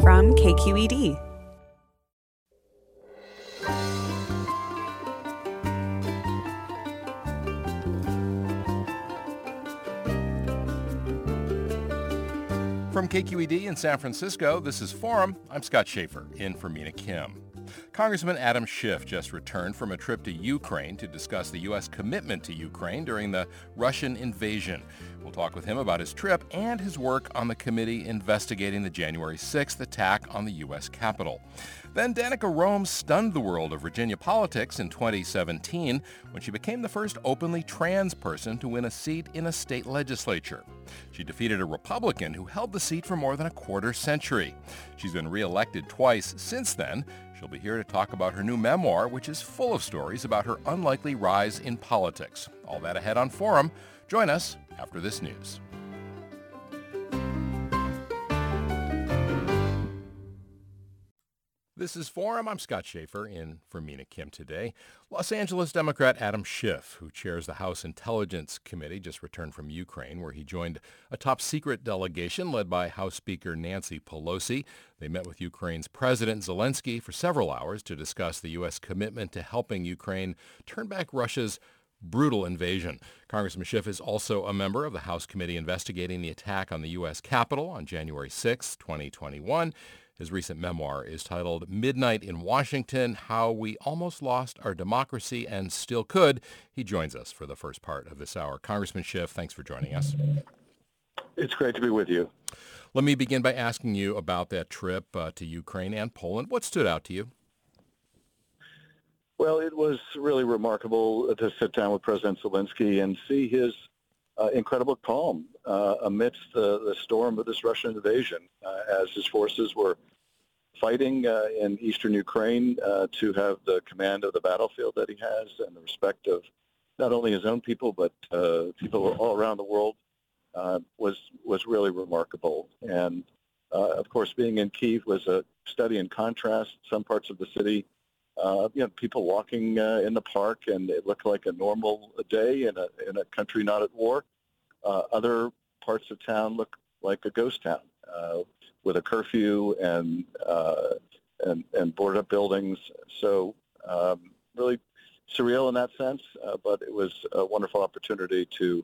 from KQED. From KQED in San Francisco, this is Forum. I'm Scott Shafer, in for Mina Kim. Congressman Adam Schiff just returned from a trip to Ukraine to discuss the U.S. commitment to Ukraine during the Russian invasion. We'll talk with him about his trip and his work on the committee investigating the January 6th attack on the U.S. Capitol. Then Danica Roem stunned the world of Virginia politics in 2017 when she became the first openly trans person to win a seat in a state legislature. She defeated a Republican who held the seat for more than a quarter century. She's been reelected twice since then. She'll be here to talk about her new memoir, which is full of stories about her unlikely rise in politics. All that ahead on Forum. Join us after this news. This is Forum. I'm Scott Shafer in for Mina Kim today. Los Angeles Democrat Adam Schiff, who chairs the House Intelligence Committee, just returned from Ukraine, where he joined a top secret delegation led by House Speaker Nancy Pelosi. They met with Ukraine's President Zelensky for several hours to discuss the U.S. commitment to helping Ukraine turn back Russia's brutal invasion. Congressman Schiff is also a member of the House committee investigating the attack on the U.S. Capitol on January 6, 2021. His recent memoir is titled Midnight in Washington, How We Almost Lost Our Democracy and Still Could. He joins us for the first part of this hour. Congressman Schiff, thanks for joining us. It's great to be with you. Let me begin by asking you about that trip uh, to Ukraine and Poland. What stood out to you? Well, it was really remarkable to sit down with President Zelensky and see his uh, incredible calm uh, amidst the, the, storm of this Russian invasion uh, as his forces were fighting uh, in eastern Ukraine uh, to have the command of the battlefield that he has and the respect of not only his own people but uh, people all around the world was was really remarkable. And of course, being in Kiev was a study in contrast. Some parts of the city uh, you know, people walking uh, in the park, and it looked like a normal day in a in a country not at war. Uh, other parts of town look like a ghost town uh, with a curfew and uh, and and boarded up buildings. So um, really surreal in that sense, uh, but it was a wonderful opportunity to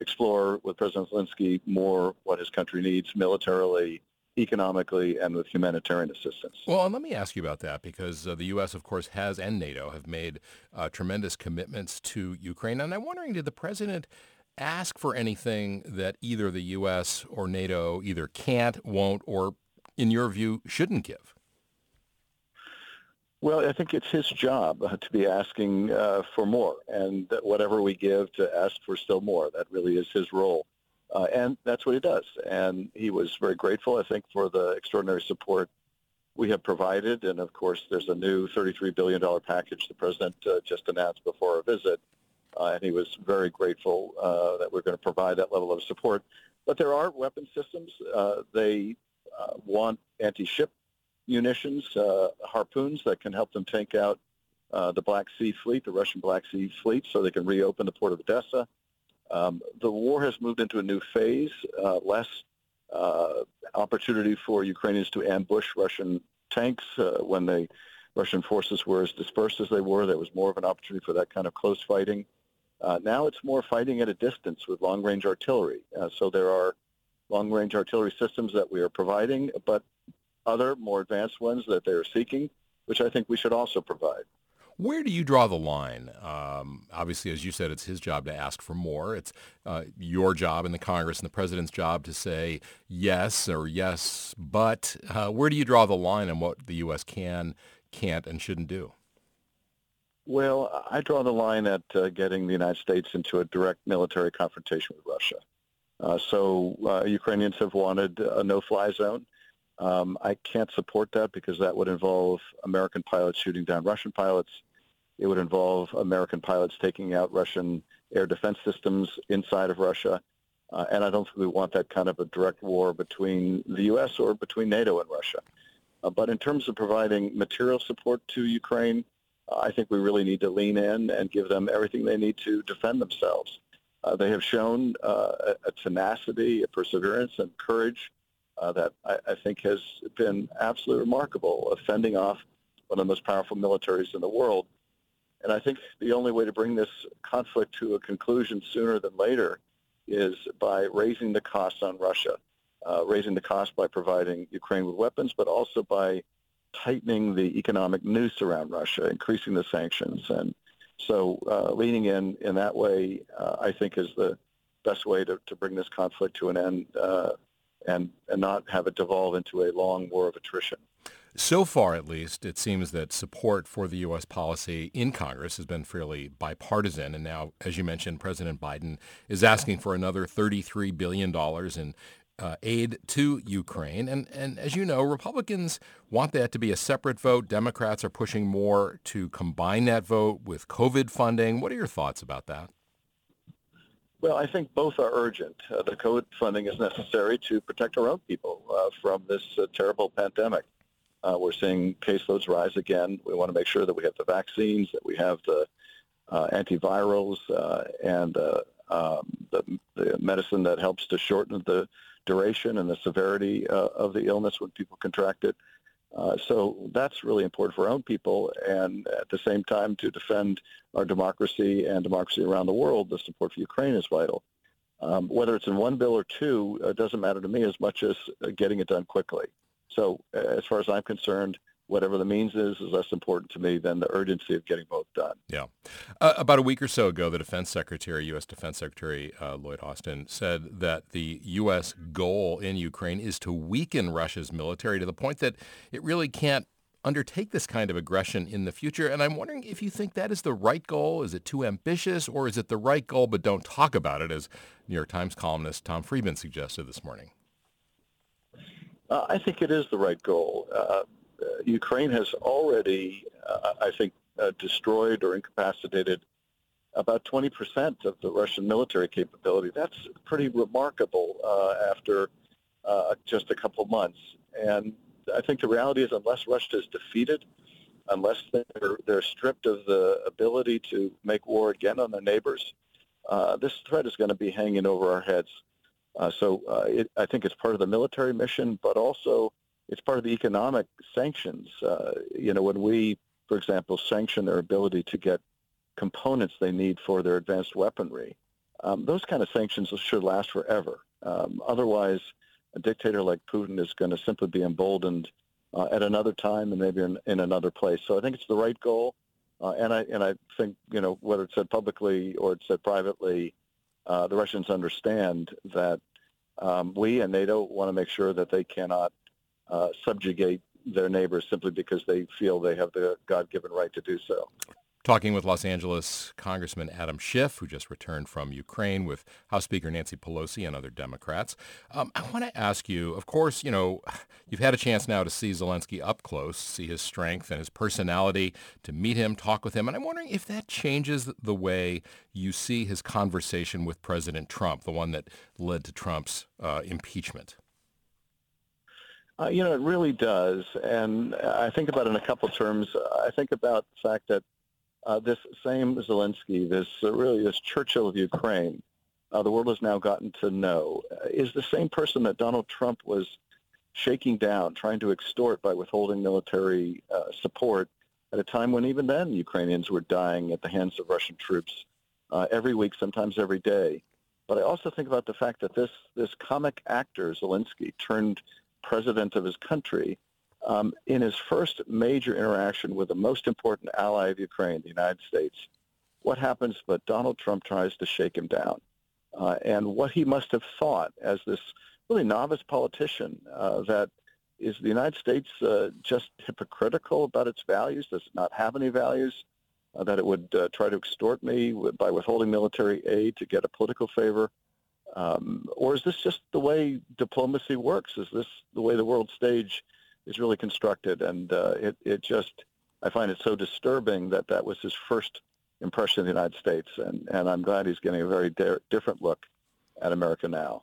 explore with President Zelensky more what his country needs militarily economically and with humanitarian assistance. Well, and let me ask you about that because uh, the U.S., of course, has and NATO have made uh, tremendous commitments to Ukraine. And I'm wondering, did the president ask for anything that either the U.S. or NATO either can't, won't, or, in your view, shouldn't give? Well, I think it's his job uh, to be asking uh, for more, and whatever we give to ask for still more. That really is his role. Uh, and that's what he does. And he was very grateful, I think, for the extraordinary support we have provided. And of course, there's a new $33 billion package the president uh, just announced before our visit. Uh, and he was very grateful uh, that we're going to provide that level of support. But there are weapon systems. Uh, they uh, want anti-ship munitions, harpoons that can help them take out the Black Sea Fleet, the Russian Black Sea Fleet, so they can reopen the port of Odessa. Um, the war has moved into a new phase, uh, less uh, opportunity for Ukrainians to ambush Russian tanks uh, when the Russian forces were as dispersed as they were. There was more of an opportunity for that kind of close fighting. Uh, now it's more fighting at a distance with long-range artillery. Uh, so there are long-range artillery systems that we are providing, but other more advanced ones that they are seeking, which I think we should also provide. Where do you draw the line? Um, obviously, as you said, it's his job to ask for more. It's uh, your job in the Congress and the president's job to say yes or yes, but uh, where do you draw the line on what the U.S. can, can't, and shouldn't do? Well, I draw the line at uh, getting the United States into a direct military confrontation with Russia. Uh, so uh, Ukrainians have wanted a no-fly zone. Um, I can't support that because that would involve American pilots shooting down Russian pilots. It would involve American pilots taking out Russian air defense systems inside of Russia. Uh, and I don't think we want that kind of a direct war between the U.S. or between NATO and Russia. Uh, but in terms of providing material support to Ukraine, I think we really need to lean in and give them everything they need to defend themselves. Uh, they have shown uh, a, tenacity, a perseverance, and courage uh, that I, I, think has been absolutely remarkable fending off one of the most powerful militaries in the world. And I think the only way to bring this conflict to a conclusion sooner than later is by raising the costs on Russia, uh, raising the cost by providing Ukraine with weapons, but also by tightening the economic noose around Russia, increasing the sanctions. And so uh, leaning in in that way, uh, I think, is the best way to, to bring this conflict to an end uh, and, and not have it devolve into a long war of attrition. So far, at least, it seems that support for the U.S. policy in Congress has been fairly bipartisan. And now, as you mentioned, President Biden is asking for another $33 billion in uh, aid to Ukraine. And, and as you know, Republicans want that to be a separate vote. Democrats are pushing more to combine that vote with COVID funding. What are your thoughts about that? Well, I think both are urgent. Uh, the COVID funding is necessary to protect our own people uh, from this uh, terrible pandemic. Uh, we're seeing caseloads rise again. We want to make sure that we have the vaccines, that we have the uh, antivirals, and um, the, the, medicine that helps to shorten the duration and the severity uh, of the illness when people contract it. Uh, so that's really important for our own people, and at the same time, to defend our democracy and democracy around the world, the support for Ukraine is vital. Um, whether it's in one bill or two, uh, doesn't matter to me as much as getting it done quickly. So uh, as far as I'm concerned, whatever the means is, is less important to me than the urgency of getting both done. Yeah. Uh, about a week or so ago, the Defense Secretary, U.S. Defense Secretary uh, Lloyd Austin, said that the U.S. goal in Ukraine is to weaken Russia's military to the point that it really can't undertake this kind of aggression in the future. And I'm wondering if you think that is the right goal. Is it too ambitious or is it the right goal but don't talk about it, as New York Times columnist Tom Friedman suggested this morning? Uh, I think it is the right goal. Uh, uh, Ukraine has already, uh, I think, uh, destroyed or incapacitated about 20% of the Russian military capability. That's pretty remarkable uh, after just a couple months. And I think the reality is unless Russia is defeated, unless they're, they're stripped of the ability to make war again on their neighbors, this threat is going to be hanging over our heads uh, so uh, it, I think it's part of the military mission, but also it's part of the economic sanctions. Uh, you know, when we, for example, sanction their ability to get components they need for their advanced weaponry, um, those kind of sanctions should last forever. Um, otherwise, a dictator like Putin is going to simply be emboldened uh, at another time and maybe in, in, another place. So I think it's the right goal, uh, and I and I think you know whether it's said publicly or it's said privately uh, the Russians understand that um, we and NATO want to make sure that they cannot uh, subjugate their neighbors simply because they feel they have the God-given right to do so talking with Los Angeles Congressman Adam Schiff, who just returned from Ukraine with House Speaker Nancy Pelosi and other Democrats. Um, I want to ask you, of course, you know, you've had a chance now to see Zelensky up close, see his strength and his personality, to meet him, talk with him, and I'm wondering if that changes the way you see his conversation with President Trump, the one that led to Trump's uh, impeachment. Uh, you know, it really does. And I think about it in a couple terms. I think about the fact that uh, this same Zelensky, this uh, really this Churchill of Ukraine, uh, the world has now gotten to know, uh, is the same person that Donald Trump was shaking down, trying to extort by withholding military uh, support at a time when even then Ukrainians were dying at the hands of Russian troops every week, sometimes every day. But I also think about the fact that this this comic actor Zelensky turned president of his country um, in his first major interaction with the most important ally of Ukraine, the United States, what happens but Donald Trump tries to shake him down. Uh, and what he must have thought as this really novice politician uh, that is the United States uh, just hypocritical about its values, does it not have any values, uh, that it would uh, try to extort me by withholding military aid to get a political favor. Um, or is this just the way diplomacy works? Is this the way the world stage is really constructed? And uh, it, it just, I find it so disturbing that that was his first impression of the United States. And, and I'm glad he's getting a very di- different look at America now.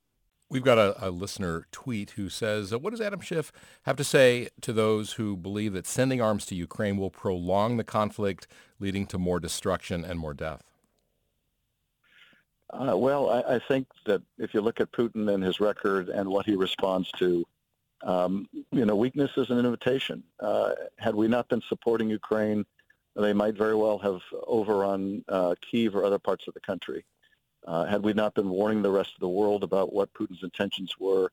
We've got a, a, listener tweet who says, what does Adam Schiff have to say to those who believe that sending arms to Ukraine will prolong the conflict, leading to more destruction and more death? Uh, well, I, I, think that if you look at Putin and his record and what he responds to, um, you know, weakness is an invitation. Uh, had we not been supporting Ukraine, they might very well have overrun uh, Kiev or other parts of the country. Uh, had we not been warning the rest of the world about what Putin's intentions were,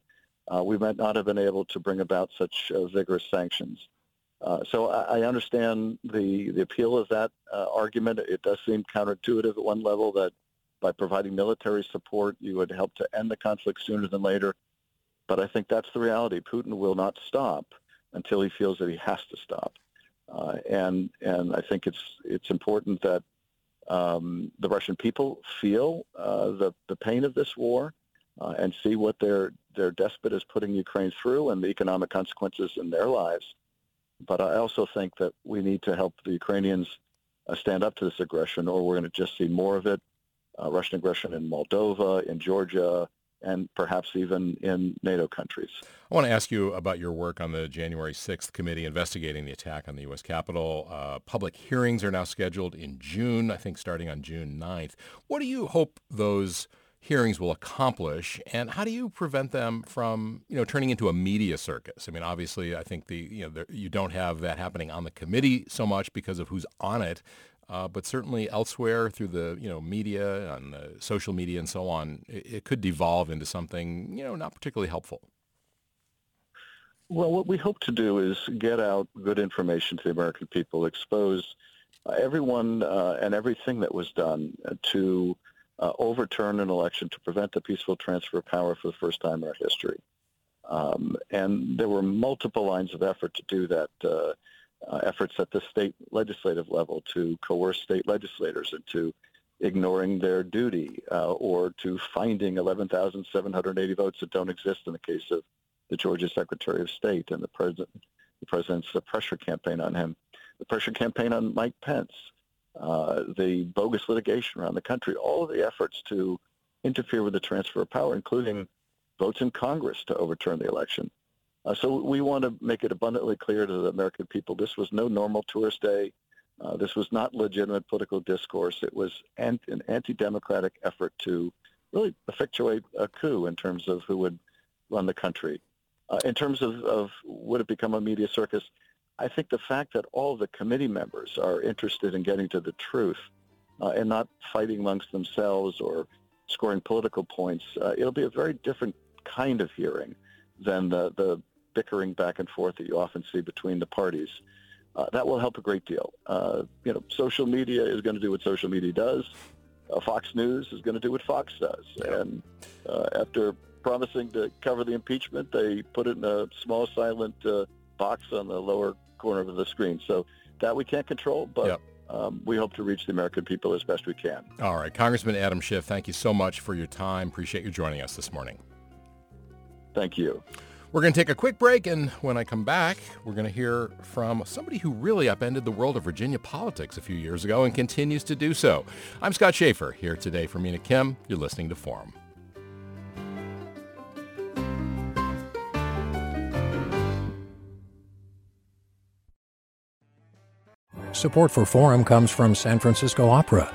uh, we might not have been able to bring about such uh, vigorous sanctions. Uh, so I, I, understand the, the appeal of that uh, argument. It does seem counterintuitive at one level that by providing military support, you would help to end the conflict sooner than later. But I think that's the reality. Putin will not stop until he feels that he has to stop. Uh, and and I think it's it's important that um, the Russian people feel uh, the, the pain of this war uh, and see what their, their despot is putting Ukraine through and the economic consequences in their lives. But I also think that we need to help the Ukrainians uh, stand up to this aggression or we're going to just see more of it. Uh, Russian aggression in Moldova, in Georgia, and perhaps even in NATO countries. I want to ask you about your work on the January 6th committee investigating the attack on the U.S. Capitol. Uh, public hearings are now scheduled in June, I think starting on June 9th. What do you hope those hearings will accomplish, and how do you prevent them from, you know, turning into a media circus? I mean, obviously, I think the, you know, the, you don't have that happening on the committee so much because of who's on it, uh, but certainly elsewhere through the you know media and social media and so on, it, it, could devolve into something you know not particularly helpful. Well, what we hope to do is get out good information to the American people, expose uh, everyone uh, and everything that was done to uh, overturn an election to prevent the peaceful transfer of power for the first time in our history. Um, and there were multiple lines of effort to do that uh, uh, efforts at the state legislative level to coerce state legislators into ignoring their duty uh, or to finding 11,780 votes that don't exist in the case of the Georgia Secretary of State and the president, the president's pressure campaign on him, the pressure campaign on Mike Pence, uh, the bogus litigation around the country, all of the efforts to interfere with the transfer of power, including votes in Congress to overturn the election. Uh, so we want to make it abundantly clear to the American people this was no normal tourist day. Uh, this was not legitimate political discourse. It was an, an anti-democratic effort to really effectuate a coup in terms of who would run the country. Uh, in terms of, of would it become a media circus, I think the fact that all the committee members are interested in getting to the truth uh, and not fighting amongst themselves or scoring political points, uh, it'll be a very different kind of hearing than the, the bickering back and forth that you often see between the parties. Uh, that will help a great deal. Uh, you know, social media is going to do what social media does. Uh, Fox News is going to do what Fox does. And uh, after promising to cover the impeachment, they put it in a small silent uh, box on the lower corner of the screen. So that we can't control, but yep. um, we hope to reach the American people as best we can. All right. Congressman Adam Schiff, thank you so much for your time. Appreciate you joining us this morning. Thank you. We're going to take a quick break, and when I come back, we're going to hear from somebody who really upended the world of Virginia politics a few years ago and continues to do so. I'm Scott Shafer, here today for Mina Kim. You're listening to Forum. Support for Forum comes from San Francisco Opera.